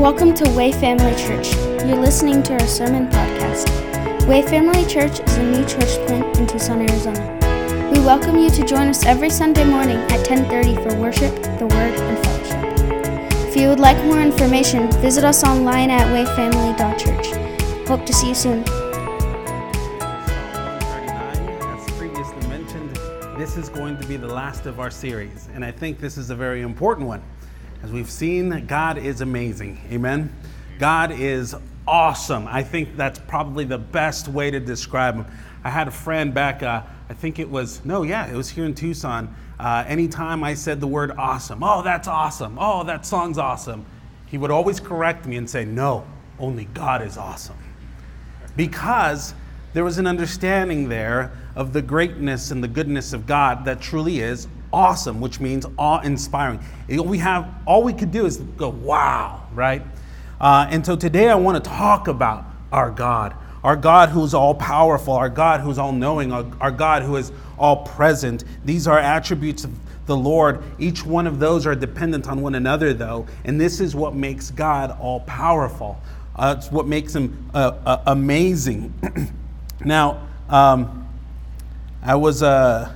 Welcome to Way Family Church. You're listening to our sermon podcast. Way Family Church is a new church plant in Tucson, Arizona. We welcome you to join us every Sunday morning at 10:30 for worship, the word, and fellowship. If you would like more information, visit us online at wayfamily.church. Hope to see you soon. As previously mentioned, this is going to be the last of our series, and I think this is a very important one. As we've seen, God is amazing. Amen. God is awesome. I think that's probably the best way to describe him. I had a friend back, uh, I think it was, no, yeah, it was here in Tucson. Uh, anytime I said the word awesome, oh, that's awesome, oh, that song's awesome, he would always correct me and say, no, only God is awesome because there was an understanding there of the greatness and the goodness of God that truly is awesome, which means awe-inspiring. All we have, all we could do is go, "Wow!" Right? Uh, and so today I want to talk about our God, our God who's all powerful, our God who's all knowing, our, our God who is all present. These are attributes of the Lord. Each one of those are dependent on one another, though, and this is what makes God all powerful. Uh, it's what makes him uh, uh, amazing. now, um, I was uh,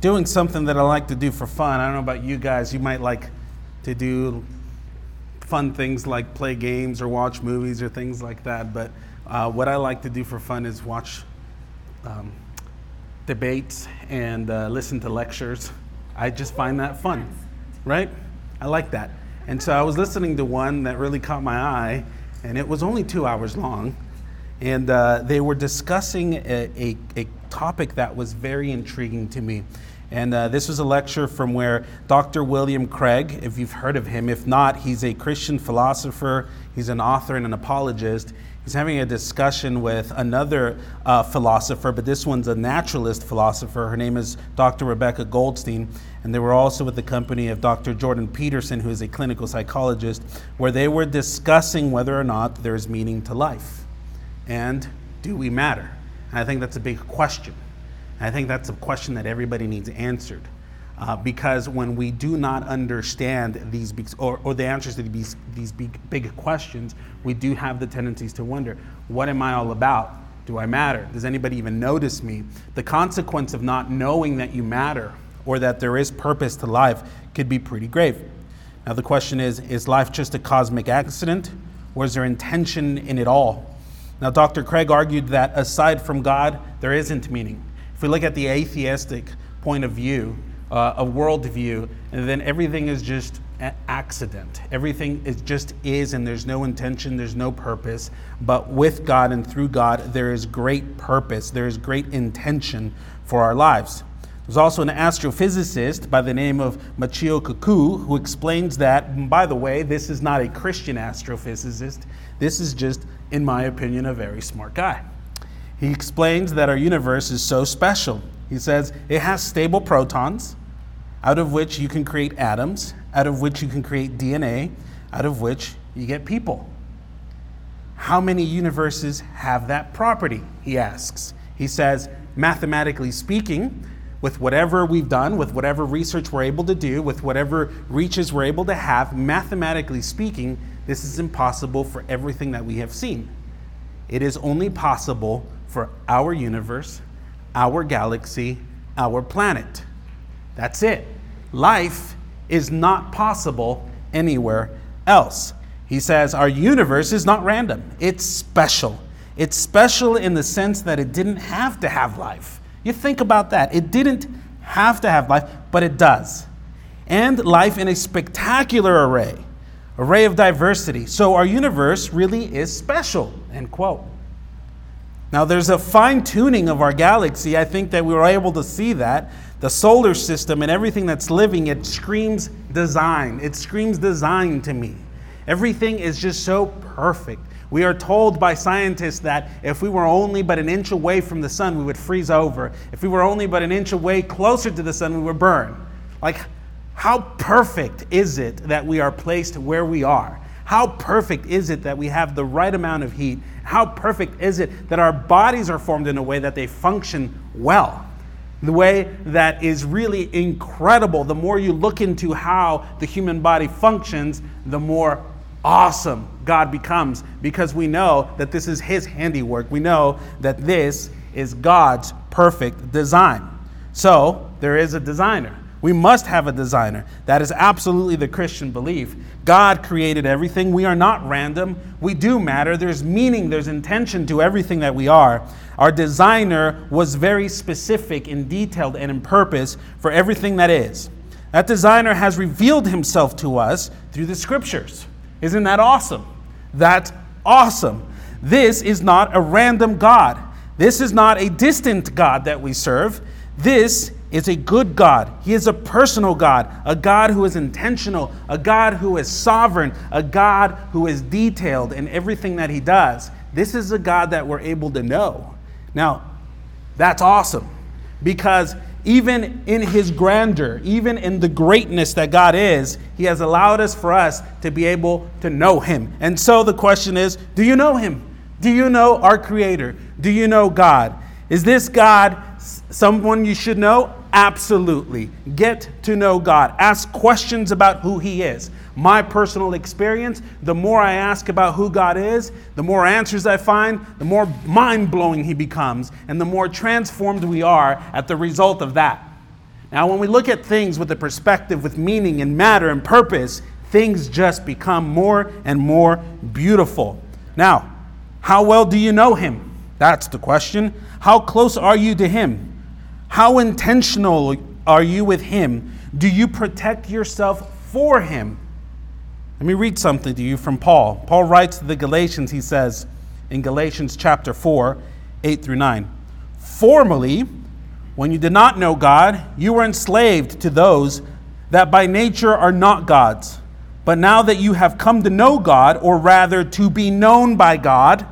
doing something that I like to do for fun. I don't know about you guys. You might like to do fun things like play games or watch movies or things like that. But uh, what I like to do for fun is watch um, debates and uh, listen to lectures. I just find that fun, right? I like that. And so I was listening to one that really caught my eye, and it was only two hours long. And uh, they were discussing a, a, a topic that was very intriguing to me. And uh, this was a lecture from where Dr. William Craig, if you've heard of him, if not, he's a Christian philosopher, he's an author and an apologist. He's having a discussion with another uh, philosopher, but this one's a naturalist philosopher. Her name is Dr. Rebecca Goldstein. And they were also with the company of Dr. Jordan Peterson, who is a clinical psychologist, where they were discussing whether or not there's meaning to life. And do we matter? And I think that's a big question. I think that's a question that everybody needs answered. Uh, because when we do not understand these big, or, or the answers to these, these big, big questions, we do have the tendencies to wonder what am I all about? Do I matter? Does anybody even notice me? The consequence of not knowing that you matter or that there is purpose to life could be pretty grave. Now, the question is is life just a cosmic accident or is there intention in it all? Now, Dr. Craig argued that aside from God, there isn't meaning. If we look at the atheistic point of view, uh, a worldview, and then everything is just an accident. Everything is just is, and there's no intention, there's no purpose. But with God and through God, there is great purpose, there is great intention for our lives. There's also an astrophysicist by the name of Michio Kaku who explains that, by the way, this is not a Christian astrophysicist. This is just, in my opinion, a very smart guy. He explains that our universe is so special. He says it has stable protons, out of which you can create atoms, out of which you can create DNA, out of which you get people. How many universes have that property? He asks. He says, mathematically speaking, with whatever we've done, with whatever research we're able to do, with whatever reaches we're able to have, mathematically speaking, this is impossible for everything that we have seen. It is only possible for our universe, our galaxy, our planet. That's it. Life is not possible anywhere else. He says our universe is not random, it's special. It's special in the sense that it didn't have to have life. You think about that. It didn't have to have life, but it does. And life in a spectacular array, array of diversity. So our universe really is special, end quote. Now, there's a fine tuning of our galaxy. I think that we were able to see that. The solar system and everything that's living, it screams design. It screams design to me. Everything is just so perfect. We are told by scientists that if we were only but an inch away from the sun, we would freeze over. If we were only but an inch away closer to the sun, we would burn. Like, how perfect is it that we are placed where we are? How perfect is it that we have the right amount of heat? How perfect is it that our bodies are formed in a way that they function well? The way that is really incredible. The more you look into how the human body functions, the more awesome God becomes because we know that this is His handiwork. We know that this is God's perfect design. So there is a designer. We must have a designer. That is absolutely the Christian belief. God created everything. We are not random. We do matter. There's meaning, there's intention to everything that we are. Our designer was very specific and detailed and in purpose for everything that is. That designer has revealed himself to us through the scriptures. Isn't that awesome? That's awesome. This is not a random God. This is not a distant God that we serve. This is a good God. He is a personal God, a God who is intentional, a God who is sovereign, a God who is detailed in everything that He does. This is a God that we're able to know. Now, that's awesome because even in His grandeur, even in the greatness that God is, He has allowed us for us to be able to know Him. And so the question is do you know Him? Do you know our Creator? Do you know God? Is this God someone you should know? Absolutely. Get to know God. Ask questions about who He is. My personal experience the more I ask about who God is, the more answers I find, the more mind blowing He becomes, and the more transformed we are at the result of that. Now, when we look at things with a perspective, with meaning and matter and purpose, things just become more and more beautiful. Now, how well do you know Him? That's the question. How close are you to Him? How intentional are you with Him? Do you protect yourself for Him? Let me read something to you from Paul. Paul writes to the Galatians, he says in Galatians chapter 4, 8 through 9. Formerly, when you did not know God, you were enslaved to those that by nature are not God's. But now that you have come to know God, or rather to be known by God,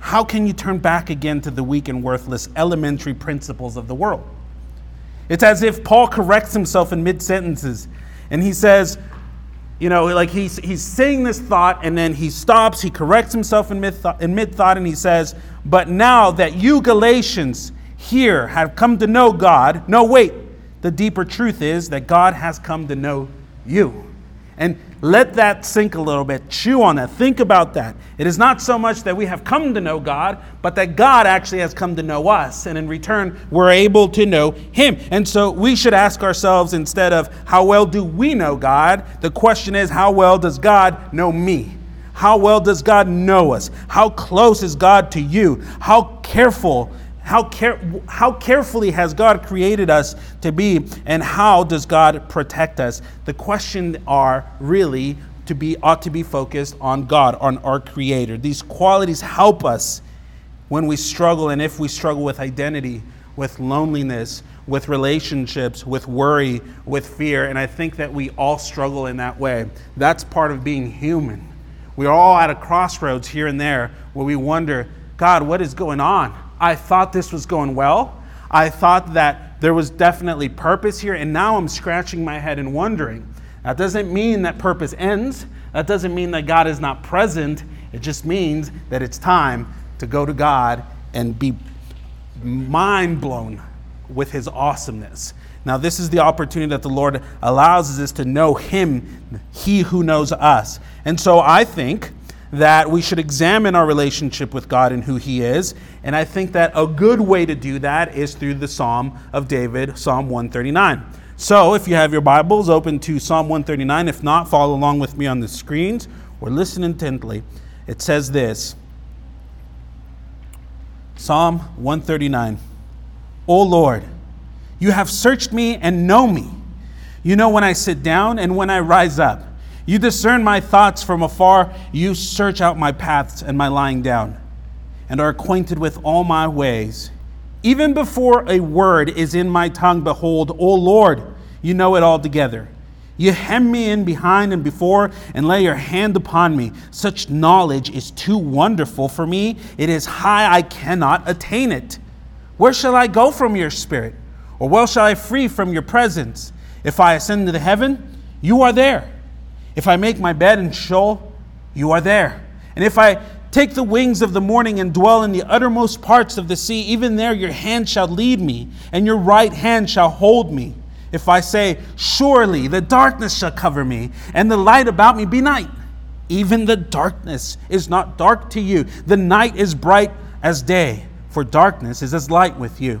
how can you turn back again to the weak and worthless elementary principles of the world? It's as if Paul corrects himself in mid sentences and he says, you know, like he's, he's saying this thought and then he stops, he corrects himself in mid, thought, and he says, But now that you Galatians here have come to know God, no, wait, the deeper truth is that God has come to know you. And let that sink a little bit. Chew on that. Think about that. It is not so much that we have come to know God, but that God actually has come to know us. And in return, we're able to know Him. And so we should ask ourselves instead of how well do we know God, the question is how well does God know me? How well does God know us? How close is God to you? How careful how, care, how carefully has God created us to be, and how does God protect us? The question are really to be ought to be focused on God, on our Creator. These qualities help us when we struggle, and if we struggle with identity, with loneliness, with relationships, with worry, with fear. And I think that we all struggle in that way. That's part of being human. We're all at a crossroads here and there where we wonder, God, what is going on? I thought this was going well. I thought that there was definitely purpose here, and now I'm scratching my head and wondering. That doesn't mean that purpose ends. That doesn't mean that God is not present. It just means that it's time to go to God and be mind blown with his awesomeness. Now, this is the opportunity that the Lord allows us to know him, he who knows us. And so I think that we should examine our relationship with God and who He is. And I think that a good way to do that is through the Psalm of David, Psalm 139. So if you have your Bibles, open to Psalm 139. If not, follow along with me on the screens or listen intently. It says this Psalm 139 O Lord, you have searched me and know me. You know when I sit down and when I rise up. You discern my thoughts from afar. You search out my paths and my lying down, and are acquainted with all my ways. Even before a word is in my tongue, behold, O Lord, you know it altogether. You hem me in behind and before, and lay your hand upon me. Such knowledge is too wonderful for me. It is high, I cannot attain it. Where shall I go from your spirit? Or where shall I flee from your presence? If I ascend to the heaven, you are there. If I make my bed in Sheol, you are there. And if I take the wings of the morning and dwell in the uttermost parts of the sea, even there your hand shall lead me, and your right hand shall hold me. If I say, Surely the darkness shall cover me, and the light about me be night, Even the darkness is not dark to you. The night is bright as day, for darkness is as light with you.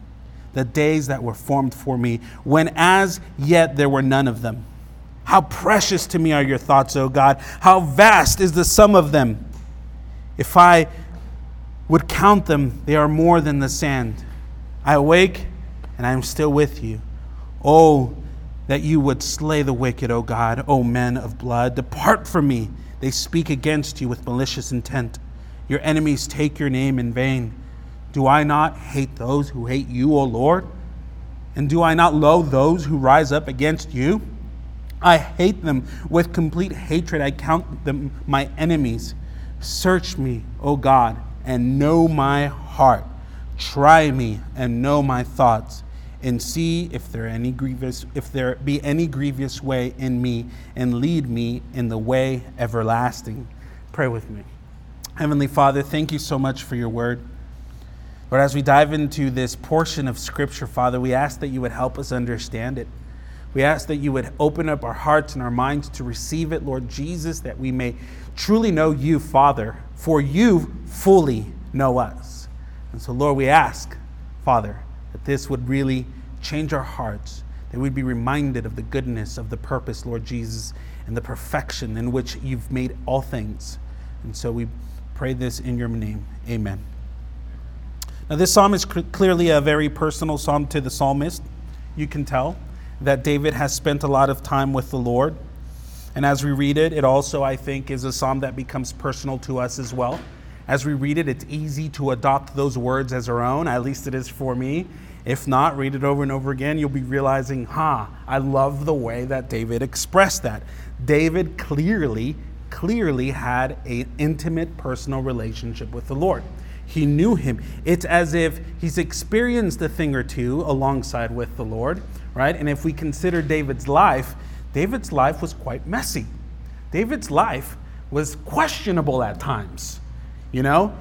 the days that were formed for me, when as yet there were none of them. How precious to me are your thoughts, O God! How vast is the sum of them! If I would count them, they are more than the sand. I awake, and I am still with you. Oh, that you would slay the wicked, O God, O men of blood. Depart from me. They speak against you with malicious intent. Your enemies take your name in vain. Do I not hate those who hate you, O Lord? And do I not loathe those who rise up against you? I hate them with complete hatred. I count them my enemies. Search me, O God, and know my heart. Try me and know my thoughts, and see if there any grievous if there be any grievous way in me, and lead me in the way everlasting. Pray with me. Heavenly Father, thank you so much for your word. But as we dive into this portion of Scripture, Father, we ask that you would help us understand it. We ask that you would open up our hearts and our minds to receive it, Lord Jesus, that we may truly know you, Father, for you fully know us. And so, Lord, we ask, Father, that this would really change our hearts, that we'd be reminded of the goodness of the purpose, Lord Jesus, and the perfection in which you've made all things. And so we pray this in your name. Amen. Now, this psalm is cl- clearly a very personal psalm to the psalmist. You can tell that David has spent a lot of time with the Lord. And as we read it, it also, I think, is a psalm that becomes personal to us as well. As we read it, it's easy to adopt those words as our own, at least it is for me. If not, read it over and over again, you'll be realizing, ha, I love the way that David expressed that. David clearly, clearly had an intimate personal relationship with the Lord he knew him. It's as if he's experienced a thing or two alongside with the Lord, right? And if we consider David's life, David's life was quite messy. David's life was questionable at times, you know?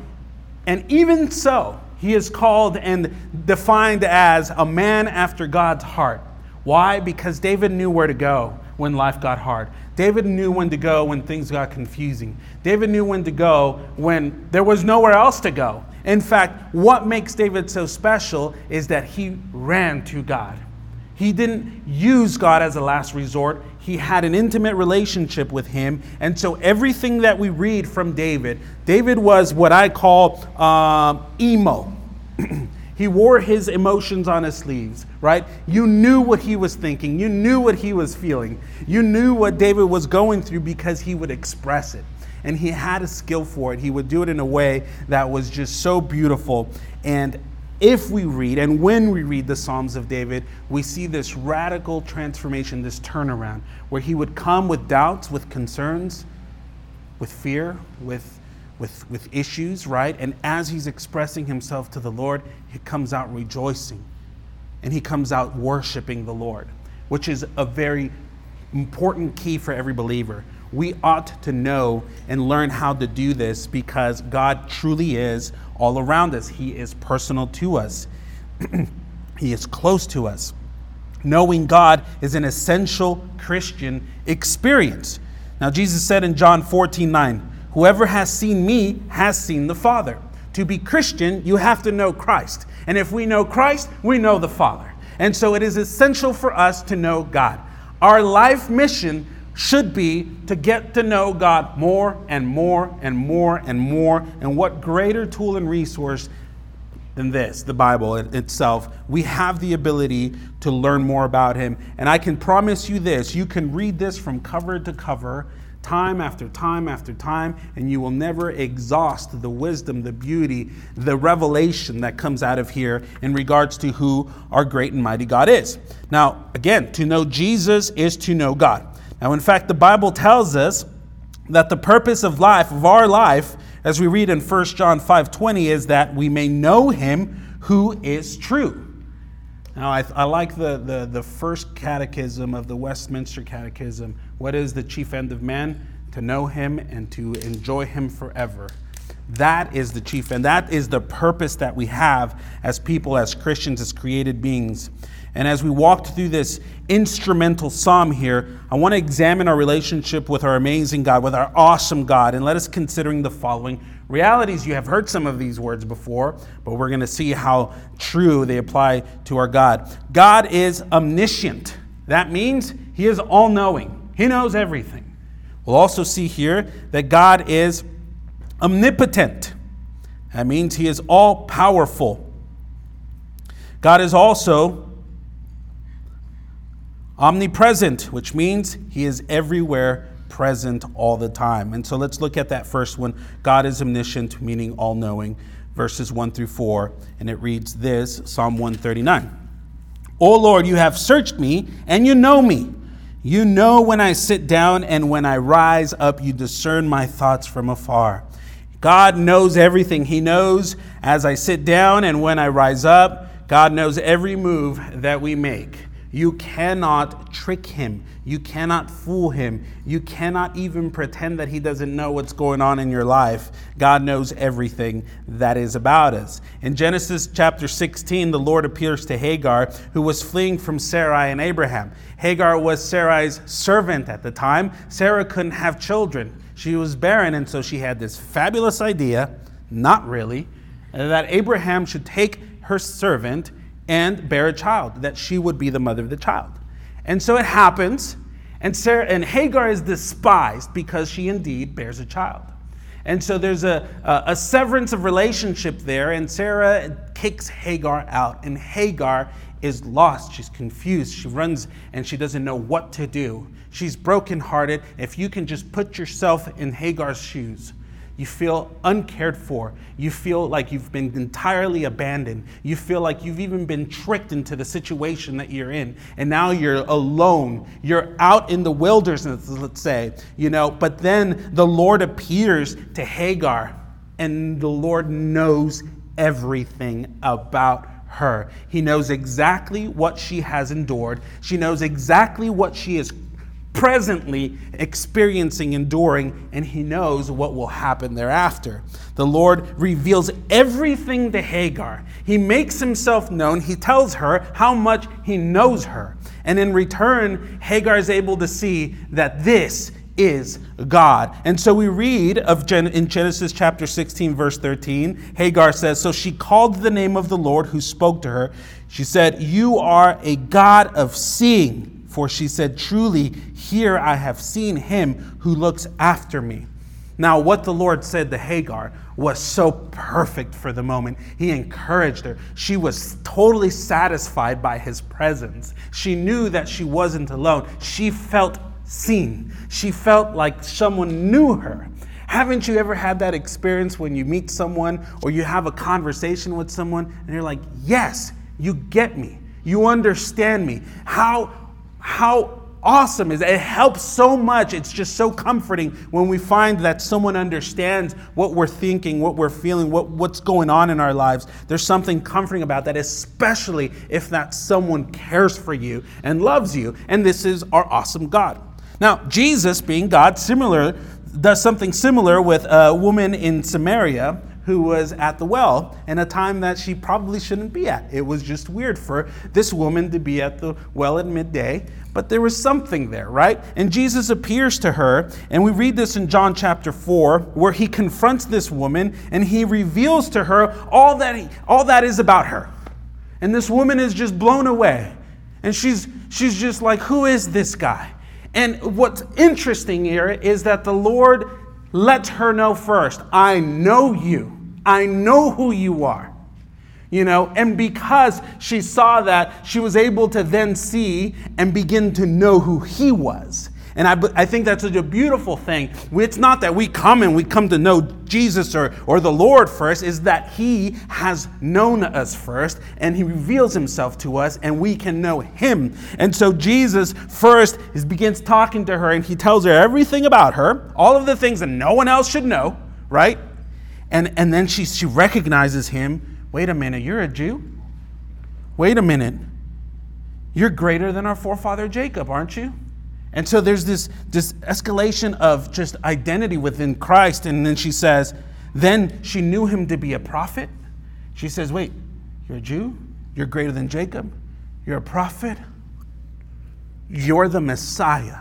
And even so, he is called and defined as a man after God's heart. Why? Because David knew where to go when life got hard. David knew when to go when things got confusing. David knew when to go when there was nowhere else to go. In fact, what makes David so special is that he ran to God. He didn't use God as a last resort. He had an intimate relationship with Him. And so, everything that we read from David, David was what I call uh, emo. He wore his emotions on his sleeves, right? You knew what he was thinking. You knew what he was feeling. You knew what David was going through because he would express it. And he had a skill for it. He would do it in a way that was just so beautiful. And if we read and when we read the Psalms of David, we see this radical transformation, this turnaround, where he would come with doubts, with concerns, with fear, with with, with issues, right? And as he's expressing himself to the Lord, he comes out rejoicing and he comes out worshiping the Lord, which is a very important key for every believer. We ought to know and learn how to do this because God truly is all around us. He is personal to us, He is close to us. Knowing God is an essential Christian experience. Now, Jesus said in John 14 9, Whoever has seen me has seen the Father. To be Christian, you have to know Christ. And if we know Christ, we know the Father. And so it is essential for us to know God. Our life mission should be to get to know God more and more and more and more. And what greater tool and resource than this, the Bible itself? We have the ability to learn more about Him. And I can promise you this you can read this from cover to cover time after time after time, and you will never exhaust the wisdom, the beauty, the revelation that comes out of here in regards to who our great and mighty God is. Now, again, to know Jesus is to know God. Now, in fact, the Bible tells us that the purpose of life, of our life, as we read in 1 John 5:20 is that we may know him who is true. Now, I, I like the, the, the first catechism of the Westminster Catechism. What is the chief end of man? To know him and to enjoy him forever. That is the chief end. That is the purpose that we have as people, as Christians, as created beings. And as we walked through this instrumental psalm here, I want to examine our relationship with our amazing God, with our awesome God, and let us considering the following realities. You have heard some of these words before, but we're going to see how true they apply to our God. God is omniscient. That means he is all knowing, he knows everything. We'll also see here that God is omnipotent. That means he is all powerful. God is also omnipresent, which means he is everywhere present all the time. And so let's look at that first one. God is omniscient, meaning all knowing, verses 1 through 4. And it reads this Psalm 139. O Lord, you have searched me, and you know me. You know when I sit down and when I rise up, you discern my thoughts from afar. God knows everything. He knows as I sit down and when I rise up. God knows every move that we make. You cannot trick him. You cannot fool him. You cannot even pretend that he doesn't know what's going on in your life. God knows everything that is about us. In Genesis chapter 16, the Lord appears to Hagar, who was fleeing from Sarai and Abraham. Hagar was Sarai's servant at the time. Sarah couldn't have children. She was barren, and so she had this fabulous idea, not really, that Abraham should take her servant and bear a child, that she would be the mother of the child. And so it happens, and, Sarah, and Hagar is despised because she indeed bears a child. And so there's a, a, a, severance of relationship there, and Sarah kicks Hagar out, and Hagar is lost. She's confused. She runs and she doesn't know what to do. She's brokenhearted. If you can just put yourself in Hagar's shoes, you feel uncared for. You feel like you've been entirely abandoned. You feel like you've even been tricked into the situation that you're in. And now you're alone. You're out in the wilderness, let's say, you know. But then the Lord appears to Hagar, and the Lord knows everything about her. He knows exactly what she has endured. She knows exactly what she is presently experiencing, enduring, and he knows what will happen thereafter. The Lord reveals everything to Hagar. He makes himself known. He tells her how much he knows her. And in return, Hagar is able to see that this is God. And so we read of Gen- in Genesis chapter 16 verse 13, Hagar says, "So she called the name of the Lord who spoke to her. She said, "You are a God of seeing." For she said, Truly, here I have seen him who looks after me. Now, what the Lord said to Hagar was so perfect for the moment. He encouraged her. She was totally satisfied by his presence. She knew that she wasn't alone. She felt seen. She felt like someone knew her. Haven't you ever had that experience when you meet someone or you have a conversation with someone and you're like, Yes, you get me. You understand me. How how awesome is it? It helps so much. It's just so comforting when we find that someone understands what we're thinking, what we're feeling, what, what's going on in our lives. There's something comforting about that, especially if that someone cares for you and loves you. And this is our awesome God. Now, Jesus, being God, similar, does something similar with a woman in Samaria who was at the well in a time that she probably shouldn't be at. It was just weird for this woman to be at the well at midday, but there was something there, right? And Jesus appears to her, and we read this in John chapter 4, where he confronts this woman and he reveals to her all that, he, all that is about her. And this woman is just blown away. And she's, she's just like, Who is this guy? And what's interesting here is that the Lord let her know first I know you, I know who you are. You know, and because she saw that, she was able to then see and begin to know who he was. And I, I think that's such a beautiful thing. It's not that we come and we come to know Jesus or, or the Lord first, is that He has known us first and He reveals Himself to us and we can know Him. And so Jesus first is, begins talking to her and He tells her everything about her, all of the things that no one else should know, right? And, and then she, she recognizes him. Wait a minute, you're a Jew? Wait a minute. You're greater than our forefather Jacob, aren't you? And so there's this, this escalation of just identity within Christ. And then she says, then she knew him to be a prophet. She says, Wait, you're a Jew? You're greater than Jacob? You're a prophet? You're the Messiah.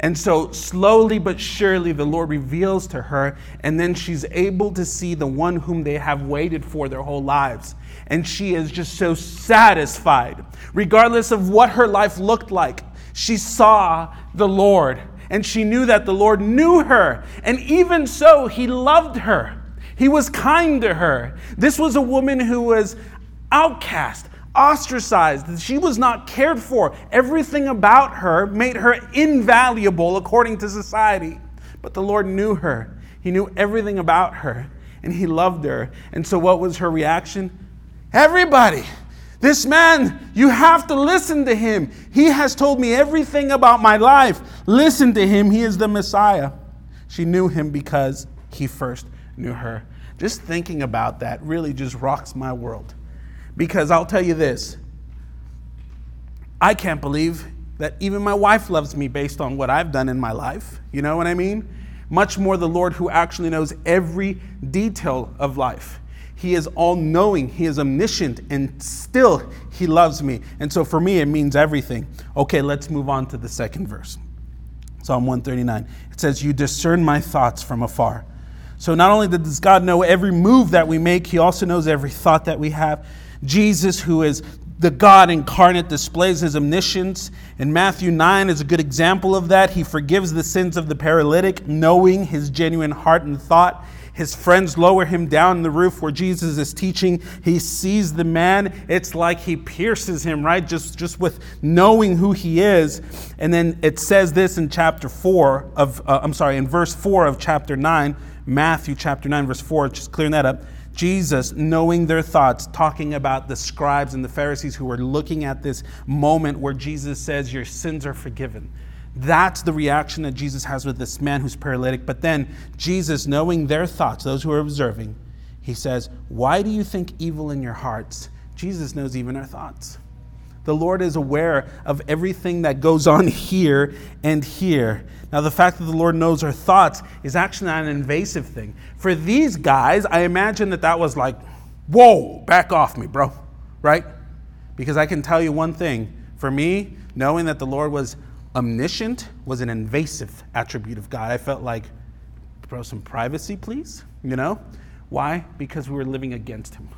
And so, slowly but surely, the Lord reveals to her, and then she's able to see the one whom they have waited for their whole lives. And she is just so satisfied, regardless of what her life looked like. She saw the Lord, and she knew that the Lord knew her. And even so, He loved her. He was kind to her. This was a woman who was outcast, ostracized. She was not cared for. Everything about her made her invaluable according to society. But the Lord knew her. He knew everything about her, and He loved her. And so, what was her reaction? Everybody, this man, you have to listen to him. He has told me everything about my life. Listen to him. He is the Messiah. She knew him because he first knew her. Just thinking about that really just rocks my world. Because I'll tell you this I can't believe that even my wife loves me based on what I've done in my life. You know what I mean? Much more the Lord who actually knows every detail of life. He is all knowing, He is omniscient, and still He loves me. And so for me, it means everything. Okay, let's move on to the second verse. Psalm 139. It says, You discern my thoughts from afar. So not only does God know every move that we make, He also knows every thought that we have. Jesus, who is the God incarnate, displays his omniscience. And Matthew 9 is a good example of that. He forgives the sins of the paralytic, knowing his genuine heart and thought. His friends lower him down the roof where Jesus is teaching. He sees the man. It's like he pierces him, right? Just, just with knowing who he is. And then it says this in chapter 4 of, uh, I'm sorry, in verse 4 of chapter 9, Matthew chapter 9, verse 4, just clearing that up. Jesus, knowing their thoughts, talking about the scribes and the Pharisees who were looking at this moment where Jesus says, Your sins are forgiven. That's the reaction that Jesus has with this man who's paralytic. But then Jesus, knowing their thoughts, those who are observing, he says, Why do you think evil in your hearts? Jesus knows even our thoughts. The Lord is aware of everything that goes on here and here. Now, the fact that the Lord knows our thoughts is actually not an invasive thing. For these guys, I imagine that that was like, whoa, back off me, bro, right? Because I can tell you one thing. For me, knowing that the Lord was omniscient was an invasive attribute of God. I felt like, bro, some privacy, please. You know? Why? Because we were living against Him.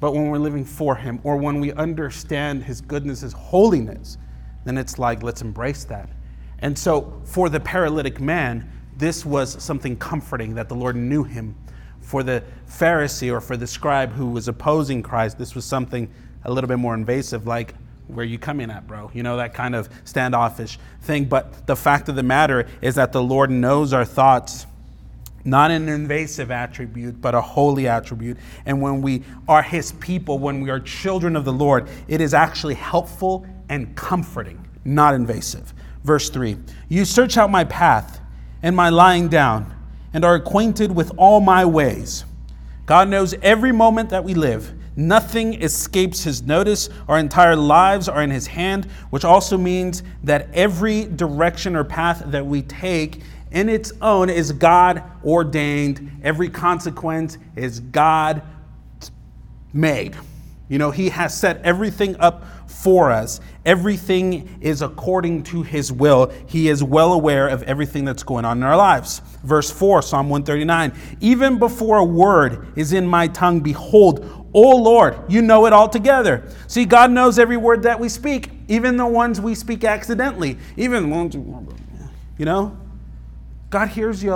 But when we're living for Him, or when we understand His goodness, His holiness, then it's like, let's embrace that. And so, for the paralytic man, this was something comforting that the Lord knew him. For the Pharisee or for the scribe who was opposing Christ, this was something a little bit more invasive, like, where you coming at, bro? You know, that kind of standoffish thing. But the fact of the matter is that the Lord knows our thoughts, not an invasive attribute, but a holy attribute. And when we are His people, when we are children of the Lord, it is actually helpful and comforting, not invasive. Verse 3 You search out my path and my lying down, and are acquainted with all my ways. God knows every moment that we live. Nothing escapes his notice. Our entire lives are in his hand, which also means that every direction or path that we take in its own is God ordained. Every consequence is God made. You know, he has set everything up for us. Everything is according to his will. He is well aware of everything that's going on in our lives. Verse 4, Psalm 139 Even before a word is in my tongue, behold, O Lord, you know it all together. See, God knows every word that we speak, even the ones we speak accidentally, even the ones, you know? God hears you.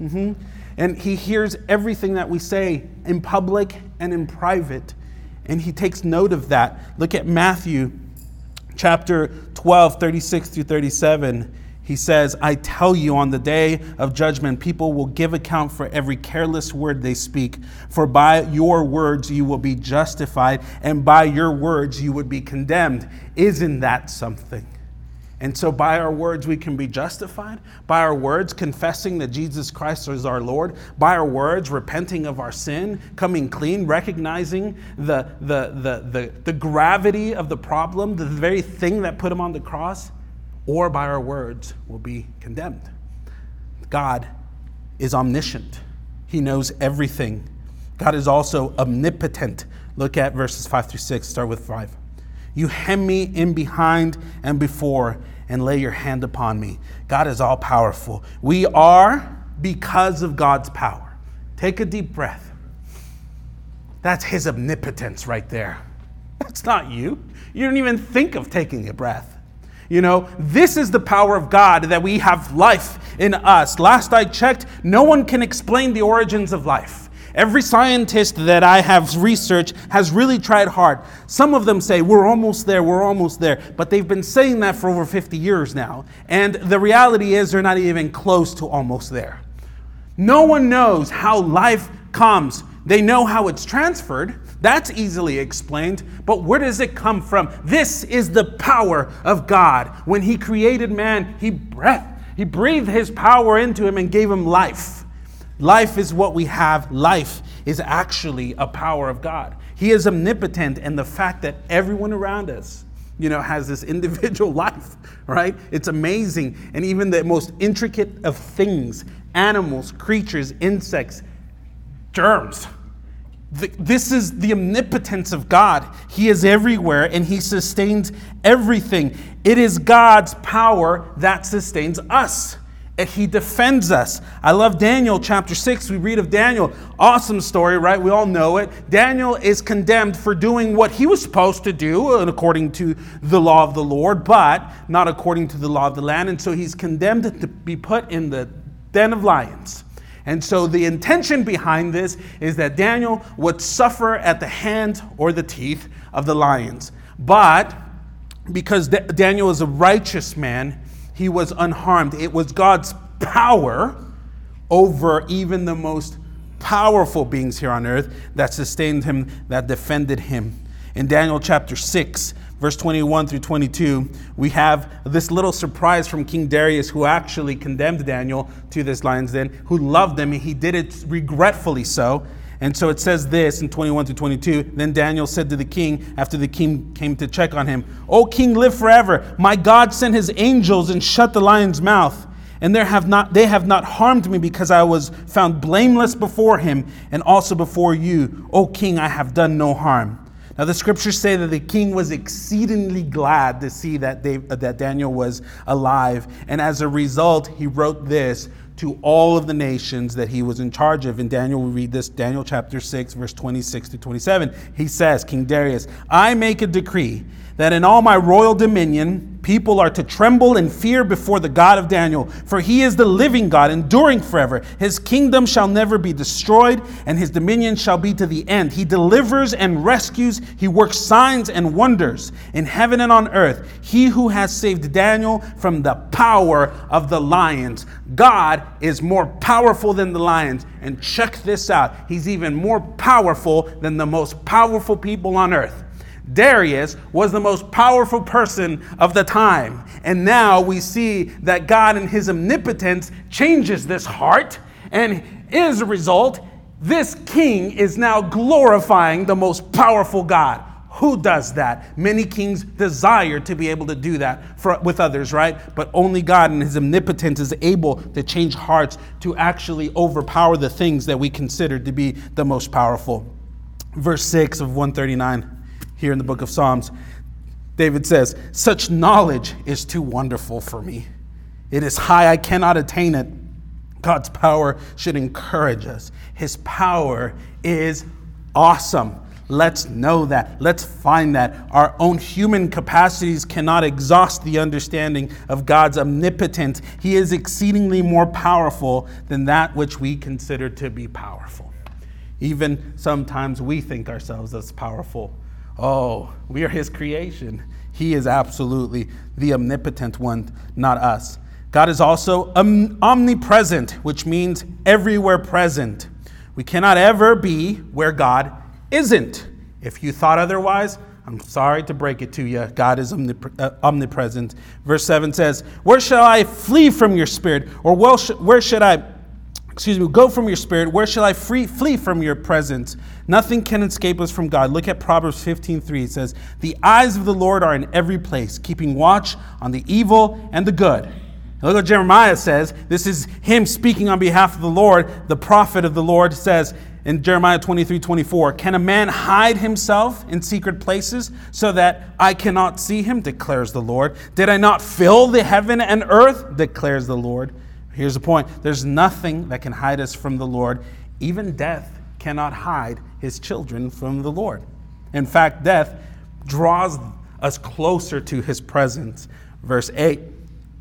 Mm-hmm. And He hears everything that we say in public and in private. And He takes note of that. Look at Matthew chapter 12, 36 through 37. He says, I tell you, on the day of judgment, people will give account for every careless word they speak. For by your words you will be justified, and by your words you would be condemned. Isn't that something? And so, by our words, we can be justified. By our words, confessing that Jesus Christ is our Lord. By our words, repenting of our sin, coming clean, recognizing the, the, the, the, the gravity of the problem, the very thing that put him on the cross. Or by our words, will be condemned. God is omniscient, He knows everything. God is also omnipotent. Look at verses 5 through 6. Start with 5. You hem me in behind and before and lay your hand upon me. God is all powerful. We are because of God's power. Take a deep breath. That's His omnipotence right there. That's not you. You don't even think of taking a breath. You know, this is the power of God that we have life in us. Last I checked, no one can explain the origins of life. Every scientist that I have researched has really tried hard. Some of them say, We're almost there, we're almost there. But they've been saying that for over 50 years now. And the reality is, they're not even close to almost there. No one knows how life comes. They know how it's transferred. That's easily explained. But where does it come from? This is the power of God. When He created man, He breathed. He breathed His power into him and gave him life. Life is what we have. Life is actually a power of God. He is omnipotent, and the fact that everyone around us, you know, has this individual life, right? It's amazing. And even the most intricate of things animals, creatures, insects, germs. This is the omnipotence of God. He is everywhere and He sustains everything. It is God's power that sustains us. And He defends us. I love Daniel chapter 6. We read of Daniel. Awesome story, right? We all know it. Daniel is condemned for doing what he was supposed to do according to the law of the Lord, but not according to the law of the land. And so he's condemned to be put in the den of lions. And so the intention behind this is that Daniel would suffer at the hand or the teeth of the lions. But because Daniel is a righteous man, he was unharmed. It was God's power over even the most powerful beings here on earth that sustained him, that defended him. In Daniel chapter 6, verse 21 through 22, we have this little surprise from King Darius, who actually condemned Daniel to this lion's den, who loved him. and He did it regretfully so. And so it says this in 21 to 22. Then Daniel said to the king, after the king came to check on him, O king, live forever. My God sent his angels and shut the lion's mouth. And there have not, they have not harmed me because I was found blameless before him and also before you. O king, I have done no harm. Now, the scriptures say that the king was exceedingly glad to see that, they, uh, that Daniel was alive. And as a result, he wrote this to all of the nations that he was in charge of. In Daniel, we read this, Daniel chapter 6, verse 26 to 27. He says, King Darius, I make a decree that in all my royal dominion people are to tremble and fear before the God of Daniel, for he is the living God, enduring forever. His kingdom shall never be destroyed, and his dominion shall be to the end. He delivers and rescues, he works signs and wonders in heaven and on earth. He who has saved Daniel from the power of the lions. God is more powerful than the lions. And check this out He's even more powerful than the most powerful people on earth. Darius was the most powerful person of the time. And now we see that God, in his omnipotence, changes this heart. And as a result, this king is now glorifying the most powerful God. Who does that? Many kings desire to be able to do that for, with others, right? But only God in His omnipotence is able to change hearts to actually overpower the things that we consider to be the most powerful. Verse 6 of 139 here in the book of Psalms, David says, Such knowledge is too wonderful for me. It is high, I cannot attain it. God's power should encourage us. His power is awesome. Let's know that. Let's find that. Our own human capacities cannot exhaust the understanding of God's omnipotence. He is exceedingly more powerful than that which we consider to be powerful. Even sometimes we think ourselves as powerful Oh, we are his creation. He is absolutely the omnipotent one, not us. God is also omnipresent, which means everywhere present. We cannot ever be where God isn't. If you thought otherwise, I'm sorry to break it to you. God is uh, omnipresent. Verse 7 says, Where shall I flee from your spirit? Or where should I, excuse me, go from your spirit? Where shall I free, flee from your presence? Nothing can escape us from God. Look at Proverbs 15:3. It says, "The eyes of the Lord are in every place, keeping watch on the evil and the good." look what Jeremiah says. This is him speaking on behalf of the Lord. The prophet of the Lord says in Jeremiah 23 24, Can a man hide himself in secret places so that I cannot see him? declares the Lord. Did I not fill the heaven and earth? declares the Lord. Here's the point there's nothing that can hide us from the Lord, even death cannot hide his children from the Lord. In fact, death draws us closer to his presence. Verse 8,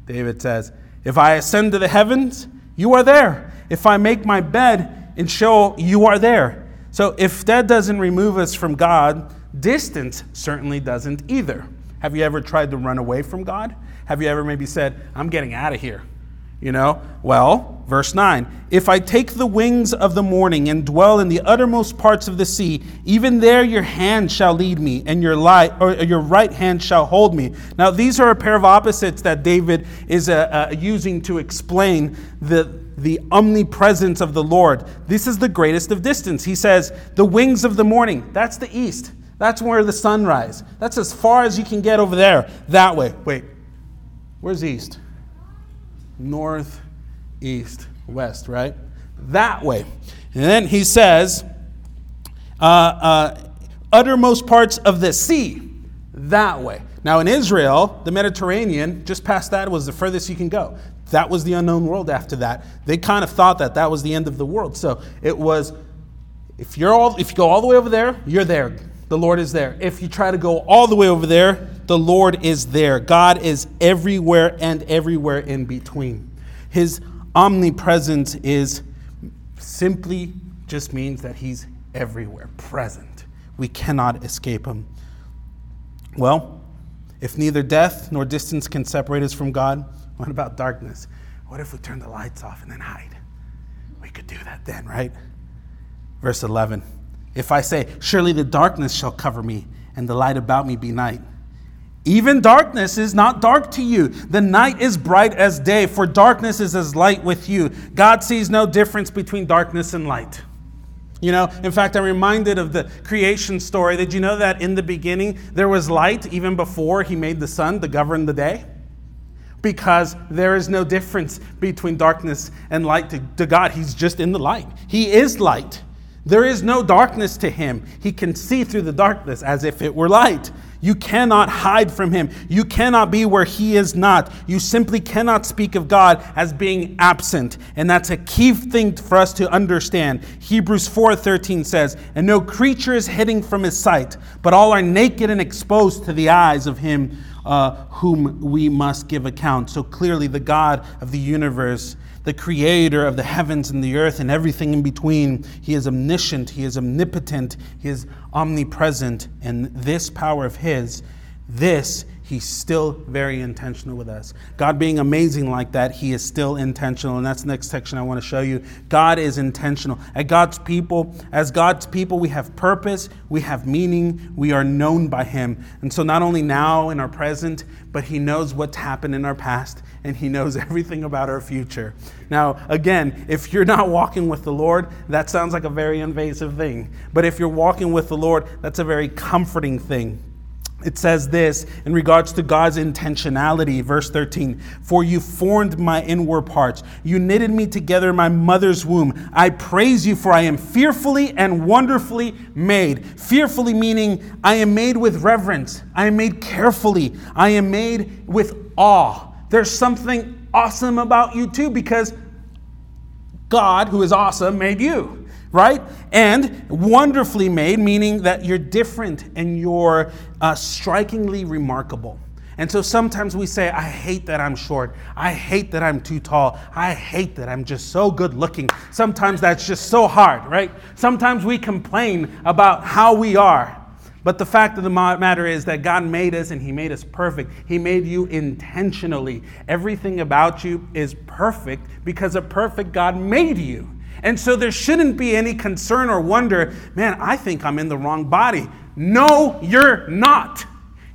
David says, If I ascend to the heavens, you are there. If I make my bed in Sheol, you are there. So if that doesn't remove us from God, distance certainly doesn't either. Have you ever tried to run away from God? Have you ever maybe said, I'm getting out of here? You know? Well, verse 9 If I take the wings of the morning and dwell in the uttermost parts of the sea, even there your hand shall lead me, and your, light, or your right hand shall hold me. Now, these are a pair of opposites that David is uh, uh, using to explain the, the omnipresence of the Lord. This is the greatest of distance. He says, The wings of the morning, that's the east. That's where the sunrise. That's as far as you can get over there, that way. Wait, where's east? North, east, west, right? That way. And then he says, uh, uh, uttermost parts of the sea, that way. Now, in Israel, the Mediterranean, just past that was the furthest you can go. That was the unknown world after that. They kind of thought that that was the end of the world. So it was, if, you're all, if you go all the way over there, you're there. The Lord is there. If you try to go all the way over there, the Lord is there. God is everywhere and everywhere in between. His omnipresence is simply just means that He's everywhere, present. We cannot escape Him. Well, if neither death nor distance can separate us from God, what about darkness? What if we turn the lights off and then hide? We could do that then, right? Verse 11 If I say, Surely the darkness shall cover me, and the light about me be night, even darkness is not dark to you. The night is bright as day, for darkness is as light with you. God sees no difference between darkness and light. You know, in fact, I'm reminded of the creation story. Did you know that in the beginning there was light even before he made the sun to govern the day? Because there is no difference between darkness and light to, to God. He's just in the light, He is light. There is no darkness to Him. He can see through the darkness as if it were light. You cannot hide from him. You cannot be where he is not. You simply cannot speak of God as being absent. And that's a key thing for us to understand. Hebrews 4:13 says, "And no creature is hidden from his sight, but all are naked and exposed to the eyes of him uh, whom we must give account." So clearly the God of the universe the creator of the heavens and the earth and everything in between. He is omniscient, He is omnipotent, He is omnipresent. And this power of His, this He's still very intentional with us. God being amazing like that, He is still intentional. And that's the next section I want to show you. God is intentional. At God's people, as God's people, we have purpose, we have meaning, we are known by Him. And so not only now in our present, but He knows what's happened in our past and He knows everything about our future. Now, again, if you're not walking with the Lord, that sounds like a very invasive thing. But if you're walking with the Lord, that's a very comforting thing it says this in regards to God's intentionality, verse 13 For you formed my inward parts, you knitted me together in my mother's womb. I praise you, for I am fearfully and wonderfully made. Fearfully meaning I am made with reverence, I am made carefully, I am made with awe. There's something awesome about you too, because God, who is awesome, made you right? And wonderfully made, meaning that you're different and you're uh, strikingly remarkable. And so sometimes we say, I hate that I'm short. I hate that I'm too tall. I hate that I'm just so good looking. Sometimes that's just so hard, right? Sometimes we complain about how we are. But the fact of the matter is that God made us and He made us perfect. He made you intentionally. Everything about you is perfect because a perfect God made you. And so there shouldn't be any concern or wonder, man, I think I'm in the wrong body. No, you're not.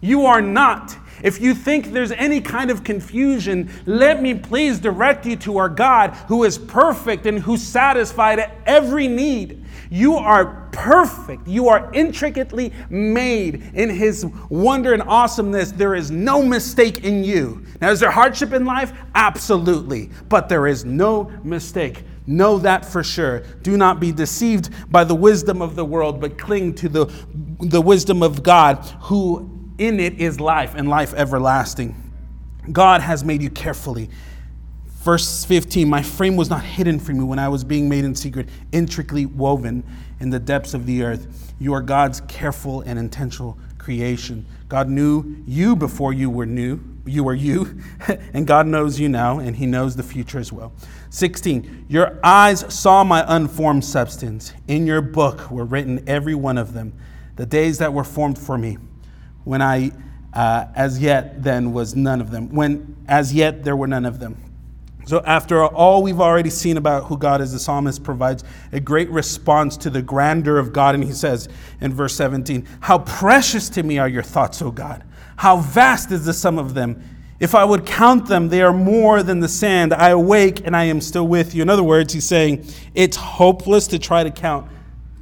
You are not. If you think there's any kind of confusion, let me please direct you to our God who is perfect and who satisfied every need. You are perfect. You are intricately made in His wonder and awesomeness. There is no mistake in you. Now, is there hardship in life? Absolutely. But there is no mistake. Know that for sure. Do not be deceived by the wisdom of the world, but cling to the, the wisdom of God, who in it is life and life everlasting. God has made you carefully. Verse 15 My frame was not hidden from you when I was being made in secret, intricately woven in the depths of the earth. You are God's careful and intentional creation. God knew you before you were new. You were you, and God knows you now, and He knows the future as well. 16. Your eyes saw my unformed substance. In your book were written every one of them, the days that were formed for me when I uh, as yet then was none of them, when as yet there were none of them. So, after all we've already seen about who God is, the psalmist provides a great response to the grandeur of God. And he says in verse 17, How precious to me are your thoughts, O God! How vast is the sum of them! If I would count them, they are more than the sand. I awake and I am still with you. In other words, he's saying it's hopeless to try to count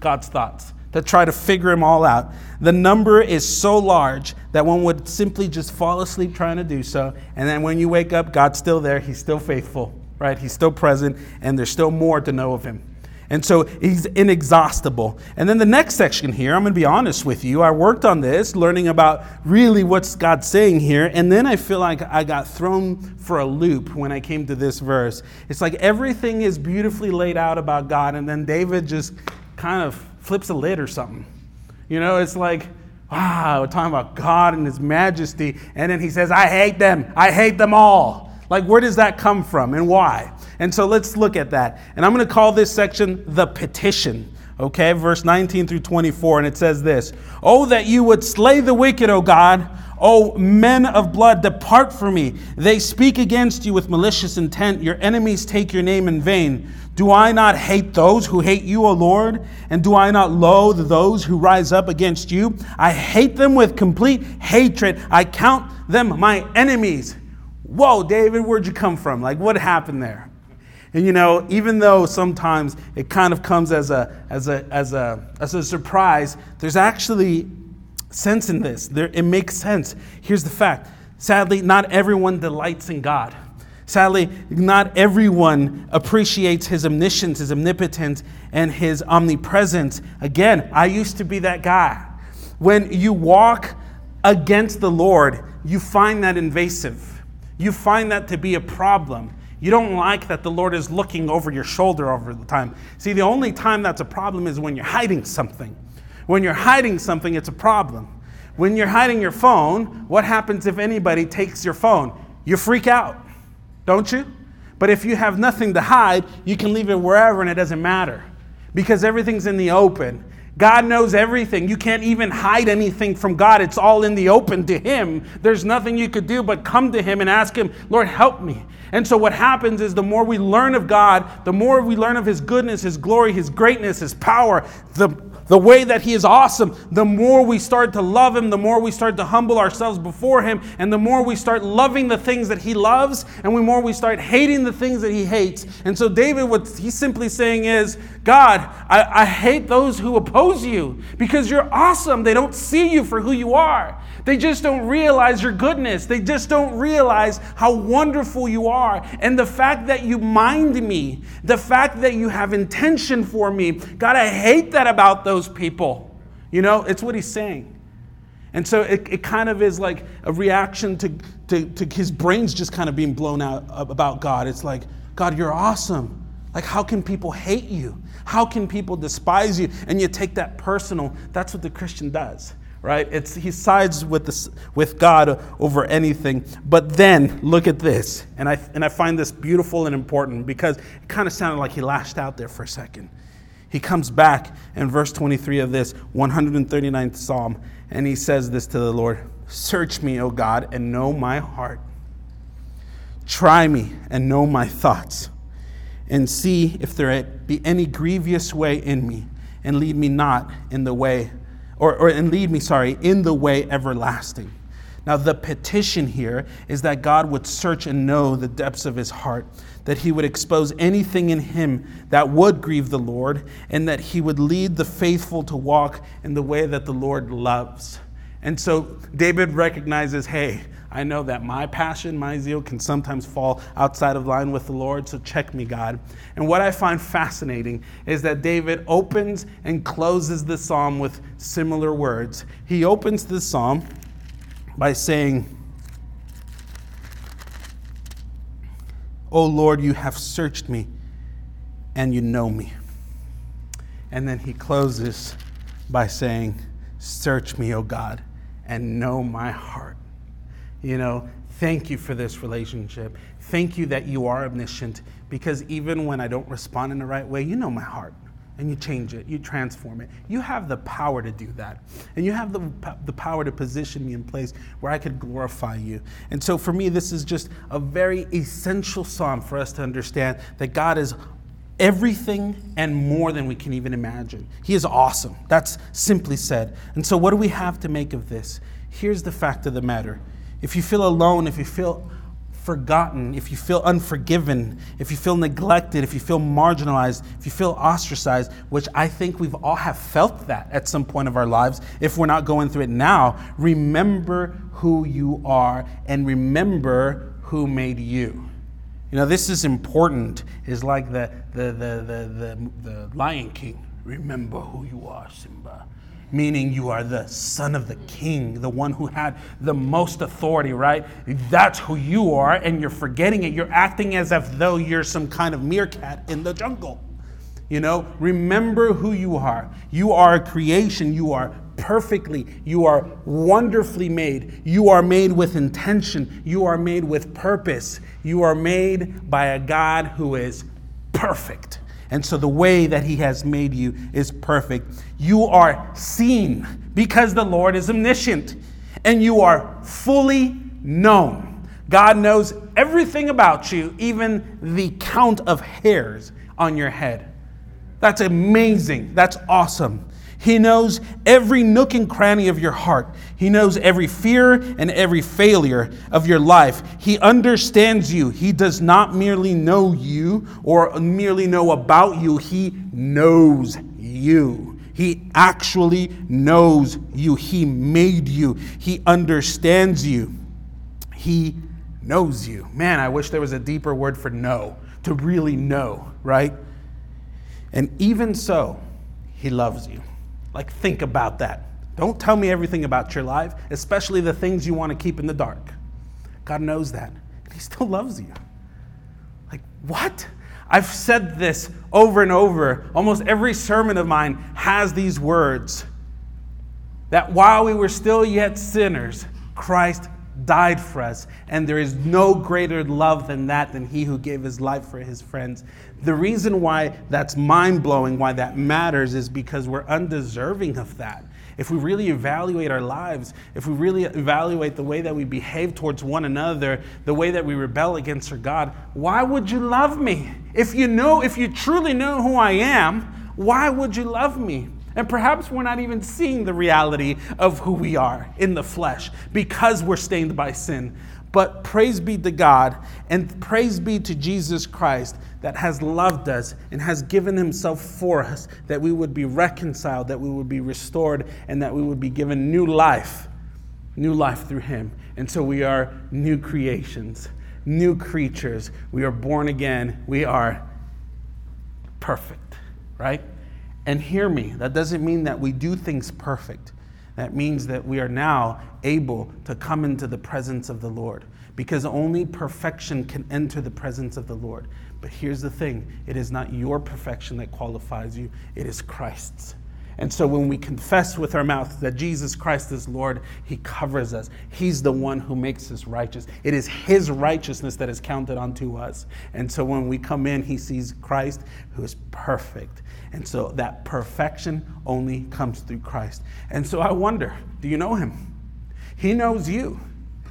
God's thoughts to try to figure them all out. The number is so large that one would simply just fall asleep trying to do so. And then when you wake up, God's still there. He's still faithful, right? He's still present, and there's still more to know of Him. And so he's inexhaustible. And then the next section here, I'm going to be honest with you. I worked on this, learning about really what's God saying here. And then I feel like I got thrown for a loop when I came to this verse. It's like everything is beautifully laid out about God. And then David just kind of flips a lid or something. You know, it's like, wow, we're talking about God and His majesty. And then He says, I hate them. I hate them all. Like, where does that come from and why? And so let's look at that. And I'm going to call this section the petition. Okay, verse 19 through 24. And it says this Oh, that you would slay the wicked, O God. O men of blood, depart from me. They speak against you with malicious intent. Your enemies take your name in vain. Do I not hate those who hate you, O Lord? And do I not loathe those who rise up against you? I hate them with complete hatred. I count them my enemies. Whoa, David, where'd you come from? Like, what happened there? And you know, even though sometimes it kind of comes as a, as a, as a, as a surprise, there's actually sense in this. There, it makes sense. Here's the fact sadly, not everyone delights in God. Sadly, not everyone appreciates his omniscience, his omnipotence, and his omnipresence. Again, I used to be that guy. When you walk against the Lord, you find that invasive. You find that to be a problem. You don't like that the Lord is looking over your shoulder over the time. See, the only time that's a problem is when you're hiding something. When you're hiding something, it's a problem. When you're hiding your phone, what happens if anybody takes your phone? You freak out don't you? But if you have nothing to hide, you can leave it wherever and it doesn't matter because everything's in the open. God knows everything. You can't even hide anything from God. It's all in the open to Him. There's nothing you could do but come to Him and ask Him, Lord, help me. And so, what happens is the more we learn of God, the more we learn of His goodness, His glory, His greatness, His power, the the way that He is awesome, the more we start to love Him, the more we start to humble ourselves before Him, and the more we start loving the things that He loves, and the more we start hating the things that He hates. And so, David, what he's simply saying is, God, I, I hate those who oppose you because you're awesome. They don't see you for who you are. They just don't realize your goodness. They just don't realize how wonderful you are. And the fact that you mind me, the fact that you have intention for me, God, I hate that about those people. You know, it's what he's saying. And so it, it kind of is like a reaction to, to, to his brains just kind of being blown out about God. It's like, God, you're awesome. Like, how can people hate you? How can people despise you? And you take that personal. That's what the Christian does right? It's, he sides with, this, with God over anything. But then, look at this. And I, and I find this beautiful and important because it kind of sounded like he lashed out there for a second. He comes back in verse 23 of this 139th Psalm, and he says this to the Lord Search me, O God, and know my heart. Try me and know my thoughts, and see if there be any grievous way in me, and lead me not in the way or, or and lead me, sorry, in the way everlasting. Now, the petition here is that God would search and know the depths of his heart, that he would expose anything in him that would grieve the Lord, and that he would lead the faithful to walk in the way that the Lord loves. And so David recognizes hey, I know that my passion, my zeal can sometimes fall outside of line with the Lord, so check me, God. And what I find fascinating is that David opens and closes the psalm with similar words. He opens the psalm by saying, O Lord, you have searched me and you know me. And then he closes by saying, Search me, O God, and know my heart. You know, thank you for this relationship. Thank you that you are omniscient because even when I don't respond in the right way, you know my heart and you change it, you transform it. You have the power to do that. And you have the, the power to position me in place where I could glorify you. And so for me, this is just a very essential psalm for us to understand that God is everything and more than we can even imagine. He is awesome. That's simply said. And so, what do we have to make of this? Here's the fact of the matter. If you feel alone, if you feel forgotten, if you feel unforgiven, if you feel neglected, if you feel marginalized, if you feel ostracized, which I think we've all have felt that at some point of our lives, if we're not going through it now, remember who you are and remember who made you. You know, this is important. Is like the, the, the, the, the, the Lion King. Remember who you are, Simba. Meaning you are the son of the king, the one who had the most authority, right? That's who you are, and you're forgetting it. You're acting as if though you're some kind of meerkat in the jungle. You know, remember who you are. You are a creation. You are perfectly. You are wonderfully made. You are made with intention. You are made with purpose. You are made by a God who is perfect. And so the way that He has made you is perfect. You are seen because the Lord is omniscient, and you are fully known. God knows everything about you, even the count of hairs on your head. That's amazing. That's awesome. He knows every nook and cranny of your heart. He knows every fear and every failure of your life. He understands you. He does not merely know you or merely know about you, He knows you. He actually knows you. He made you. He understands you. He knows you. Man, I wish there was a deeper word for know, to really know, right? And even so, He loves you. Like, think about that. Don't tell me everything about your life, especially the things you want to keep in the dark. God knows that. And He still loves you. Like, what? I've said this over and over. Almost every sermon of mine has these words that while we were still yet sinners, Christ died for us, and there is no greater love than that than he who gave his life for his friends. The reason why that's mind blowing, why that matters, is because we're undeserving of that. If we really evaluate our lives, if we really evaluate the way that we behave towards one another, the way that we rebel against our God, why would you love me? If you know, if you truly know who I am, why would you love me? And perhaps we're not even seeing the reality of who we are in the flesh because we're stained by sin. But praise be to God and praise be to Jesus Christ that has loved us and has given himself for us that we would be reconciled, that we would be restored, and that we would be given new life, new life through him. And so we are new creations, new creatures. We are born again. We are perfect, right? And hear me, that doesn't mean that we do things perfect. That means that we are now able to come into the presence of the Lord because only perfection can enter the presence of the Lord. But here's the thing it is not your perfection that qualifies you, it is Christ's. And so when we confess with our mouth that Jesus Christ is Lord, He covers us. He's the one who makes us righteous. It is His righteousness that is counted onto us. And so when we come in, He sees Christ who is perfect. And so that perfection only comes through Christ. And so I wonder do you know Him? He knows you.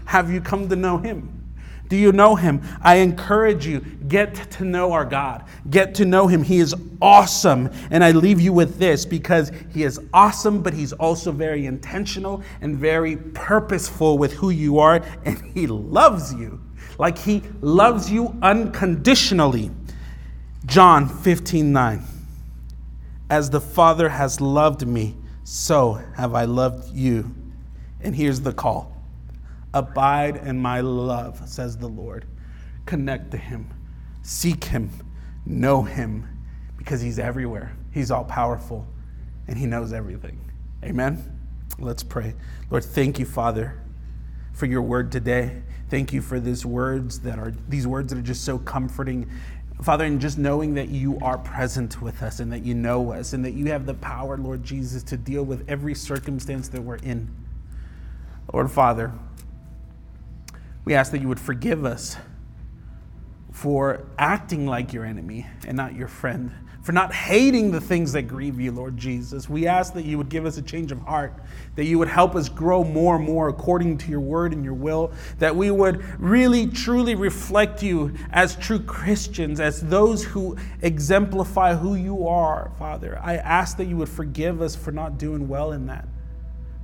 Have you come to know Him? Do you know him? I encourage you, get to know our God. Get to know him. He is awesome. And I leave you with this because he is awesome, but he's also very intentional and very purposeful with who you are. And he loves you like he loves you unconditionally. John 15 9. As the Father has loved me, so have I loved you. And here's the call Abide in my love, says the Lord. Connect to him, seek him, know him, because he's everywhere. He's all powerful, and he knows everything. Amen. Let's pray. Lord, thank you, Father, for your word today. Thank you for these words that are these words that are just so comforting Father, and just knowing that you are present with us and that you know us and that you have the power, Lord Jesus, to deal with every circumstance that we're in. Lord Father, we ask that you would forgive us for acting like your enemy and not your friend for not hating the things that grieve you, Lord Jesus. We ask that you would give us a change of heart, that you would help us grow more and more according to your word and your will, that we would really, truly reflect you as true Christians, as those who exemplify who you are, Father. I ask that you would forgive us for not doing well in that,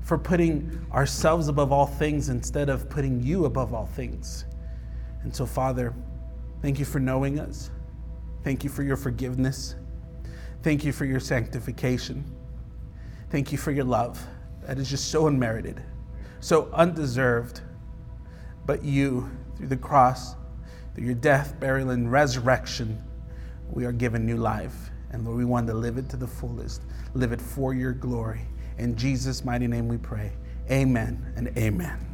for putting ourselves above all things instead of putting you above all things. And so, Father, thank you for knowing us. Thank you for your forgiveness. Thank you for your sanctification. Thank you for your love that is just so unmerited, so undeserved. But you, through the cross, through your death, burial, and resurrection, we are given new life. And Lord, we want to live it to the fullest, live it for your glory. In Jesus' mighty name we pray. Amen and amen.